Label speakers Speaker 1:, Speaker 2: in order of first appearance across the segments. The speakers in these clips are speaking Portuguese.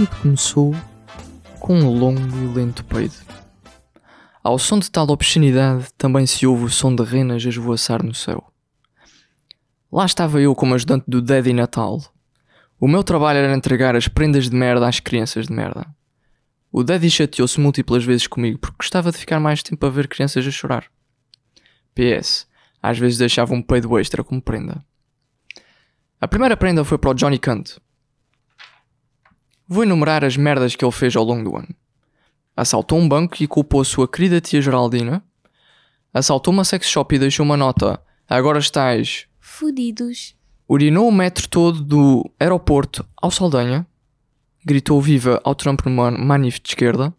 Speaker 1: Tudo começou com um longo e lento peido. Ao som de tal obscenidade também se ouve o som de renas a esvoaçar no céu. Lá estava eu como ajudante do Daddy Natal. O meu trabalho era entregar as prendas de merda às crianças de merda. O Daddy chateou-se múltiplas vezes comigo porque gostava de ficar mais tempo a ver crianças a chorar. PS. Às vezes deixava um peido extra como prenda. A primeira prenda foi para o Johnny Cunt. Vou enumerar as merdas que ele fez ao longo do ano. Assaltou um banco e culpou a sua querida tia Geraldina. Assaltou uma sex shop e deixou uma nota. Agora estáis.
Speaker 2: Fudidos.
Speaker 1: Urinou o metro todo do aeroporto ao Saldanha. Gritou viva ao Trump numa manif de esquerda.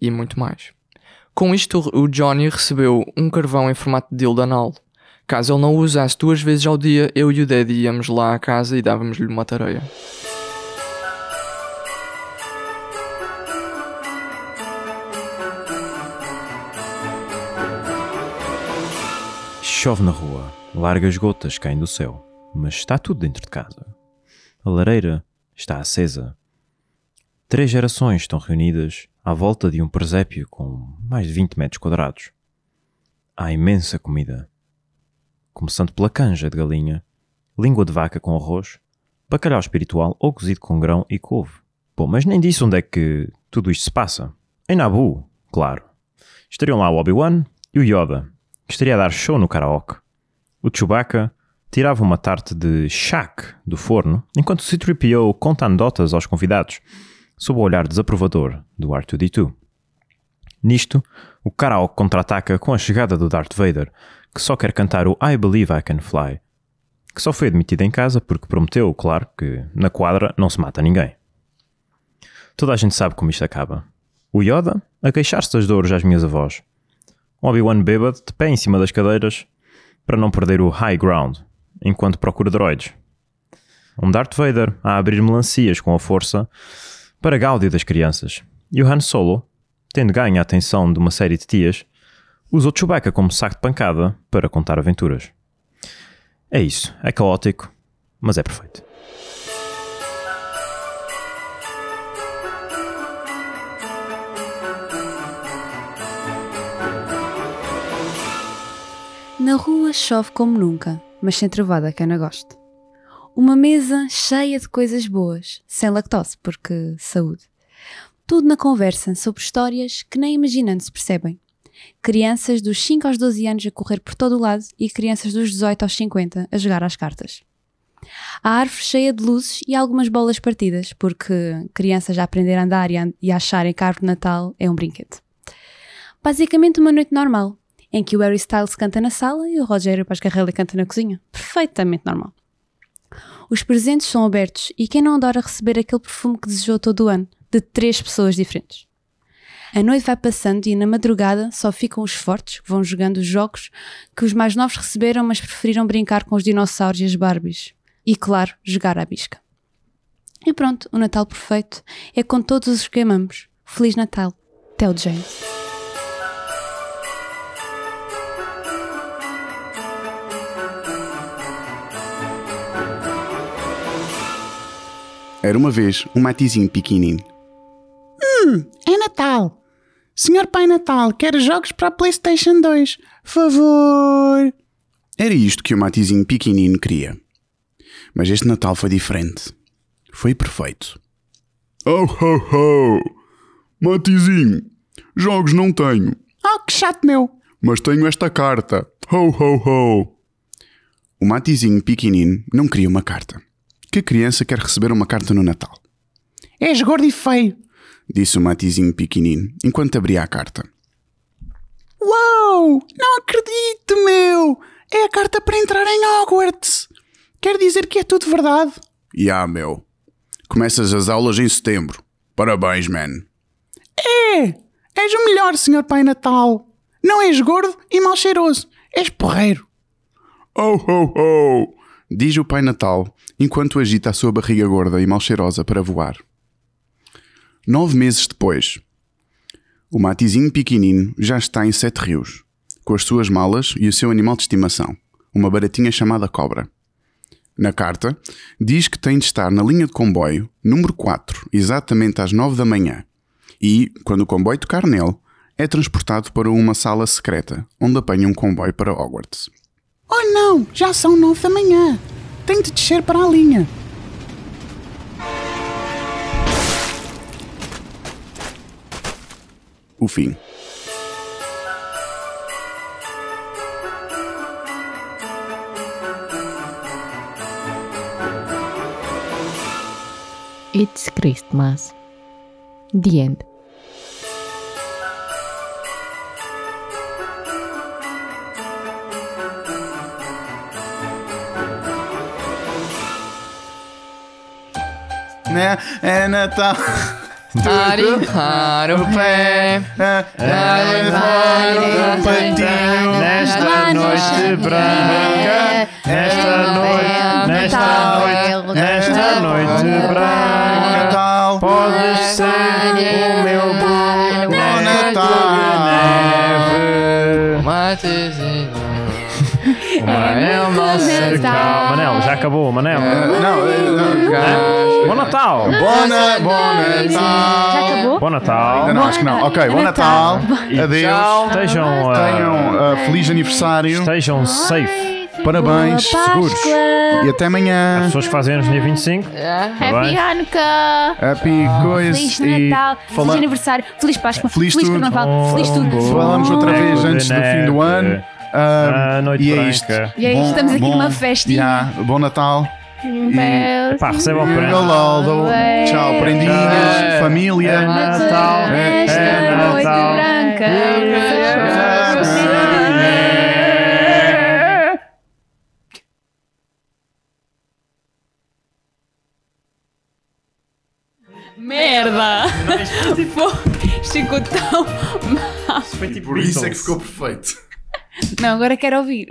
Speaker 1: E muito mais. Com isto, o Johnny recebeu um carvão em formato de dildo anal. Caso ele não o usasse duas vezes ao dia, eu e o Daddy íamos lá à casa e dávamos-lhe uma tareia.
Speaker 3: Chove na rua, largas gotas caem do céu, mas está tudo dentro de casa. A lareira está acesa. Três gerações estão reunidas à volta de um presépio com mais de 20 metros quadrados. Há imensa comida. Começando pela canja de galinha, língua de vaca com arroz, bacalhau espiritual ou cozido com grão e couve. Bom, mas nem disse onde é que tudo isto se passa. Em Nabu, claro. Estariam lá o Obi-Wan e o Yoda, estaria a dar show no karaoke. O Chewbacca tirava uma tarte de shak do forno, enquanto o C-3PO conta anedotas aos convidados, sob o olhar desaprovador do R2-D2. Nisto, o karaoke contra-ataca com a chegada do Darth Vader, que só quer cantar o I Believe I Can Fly, que só foi admitido em casa porque prometeu, claro, que na quadra não se mata ninguém. Toda a gente sabe como isto acaba. O Yoda a queixar-se das dores às minhas avós. O Obi-Wan bêbado de pé em cima das cadeiras para não perder o high ground enquanto procura droids. Um Darth Vader a abrir melancias com a força para gáudio das crianças. E o Han Solo, tendo ganho a atenção de uma série de tias, usou Chewbacca como saco de pancada para contar aventuras. É isso, é caótico, mas é perfeito.
Speaker 2: Na rua chove como nunca, mas sem trovada que Ana goste. Uma mesa cheia de coisas boas, sem lactose, porque saúde. Tudo na conversa sobre histórias que nem imaginando se percebem. Crianças dos 5 aos 12 anos a correr por todo o lado e crianças dos 18 aos 50 a jogar às cartas. A árvore cheia de luzes e algumas bolas partidas, porque crianças já aprenderam a andar e e a acharem que a árvore de Natal é um brinquedo. Basicamente uma noite normal, em que o Harry Styles canta na sala e o Rogério Pascarelli canta na cozinha. Perfeitamente normal. Os presentes são abertos e quem não adora receber aquele perfume que desejou todo o ano, de três pessoas diferentes. A noite vai passando e na madrugada só ficam os fortes que vão jogando os jogos que os mais novos receberam, mas preferiram brincar com os dinossauros e as Barbies. E, claro, jogar à bisca. E pronto, o Natal perfeito é com todos os que amamos. Feliz Natal. Theo James.
Speaker 4: Era uma vez um matizinho pequenino.
Speaker 5: Hum, é Natal. Senhor Pai Natal, quer jogos para a PlayStation 2? Favor.
Speaker 4: Era isto que o matizinho pequenino queria. Mas este Natal foi diferente. Foi perfeito. Oh, ho, ho! Matizinho, jogos não tenho,
Speaker 5: Oh, que chato meu.
Speaker 4: mas tenho esta carta. Ho, ho, ho! O matizinho pequenino não queria uma carta. Que criança quer receber uma carta no Natal?
Speaker 5: És gordo e feio.
Speaker 4: Disse o matizinho pequenino enquanto abria a carta.
Speaker 5: Uau! Não acredito, meu! É a carta para entrar em Hogwarts. Quer dizer que é tudo verdade?
Speaker 4: Ya, meu. Começas as aulas em setembro. Parabéns, man.
Speaker 5: É! És o melhor, Senhor Pai Natal. Não és gordo e mal cheiroso. És porreiro.
Speaker 4: Oh, ho, ho! Diz o Pai Natal enquanto agita a sua barriga gorda e mal cheirosa para voar. Nove meses depois, o matizinho pequenino já está em Sete Rios, com as suas malas e o seu animal de estimação, uma baratinha chamada cobra. Na carta, diz que tem de estar na linha de comboio número 4, exatamente às 9 da manhã. E, quando o comboio tocar nele, é transportado para uma sala secreta, onde apanha um comboio para Hogwarts.
Speaker 5: Oh não, já são nove da manhã. Tenho de descer para a linha.
Speaker 4: O fim.
Speaker 6: It's Christmas. The end.
Speaker 4: Né? É Natal.
Speaker 1: Ari, Haro, Pé.
Speaker 3: Nesta noite branca, nesta noite, nesta noite, nesta noite branca,
Speaker 4: Natal.
Speaker 3: podes ser o meu
Speaker 4: Bom
Speaker 3: boneco
Speaker 4: Natal.
Speaker 3: de neve.
Speaker 1: Matezinho.
Speaker 3: Manel, Manel, Manel, já acabou, Manel.
Speaker 4: Não, é-
Speaker 3: Bom Natal!
Speaker 4: Bona, bom Natal.
Speaker 2: Já acabou?
Speaker 3: Bom Natal!
Speaker 4: Ainda não, acho que não. Ok, bom Natal. Adeus.
Speaker 3: Estejam, ah,
Speaker 4: Tenham ah, feliz aniversário.
Speaker 3: estejam safe.
Speaker 4: Parabéns,
Speaker 2: Boa
Speaker 4: seguros. E até
Speaker 3: As
Speaker 4: amanhã.
Speaker 3: pessoas que fazem anos no dia 25.
Speaker 6: Happy
Speaker 3: bem.
Speaker 6: Hanukkah!
Speaker 4: Happy coisa.
Speaker 2: Feliz
Speaker 4: e
Speaker 2: Natal,
Speaker 4: fala-
Speaker 2: feliz aniversário, feliz Páscoa,
Speaker 4: Feliz
Speaker 2: feliz,
Speaker 4: tudo.
Speaker 2: Carnaval, feliz tudo.
Speaker 4: Falamos outra vez antes do fim do ano. Ah,
Speaker 3: A noite
Speaker 4: e é
Speaker 3: branca.
Speaker 4: isto.
Speaker 2: E aí, estamos aqui numa festinha.
Speaker 4: Yeah, bom Natal.
Speaker 6: Bells.
Speaker 3: Pá, recebam prenda.
Speaker 4: Ronaldo. Tchau, prendinhas,
Speaker 1: Tchau.
Speaker 4: família.
Speaker 3: É Natal.
Speaker 4: É,
Speaker 2: Esta
Speaker 3: é
Speaker 2: noite
Speaker 3: Natal.
Speaker 2: branca.
Speaker 6: Merda! Tipo, ficou tão mal.
Speaker 3: Foi tipo
Speaker 4: Por isso é que ficou perfeito.
Speaker 2: Não, agora quero ouvir.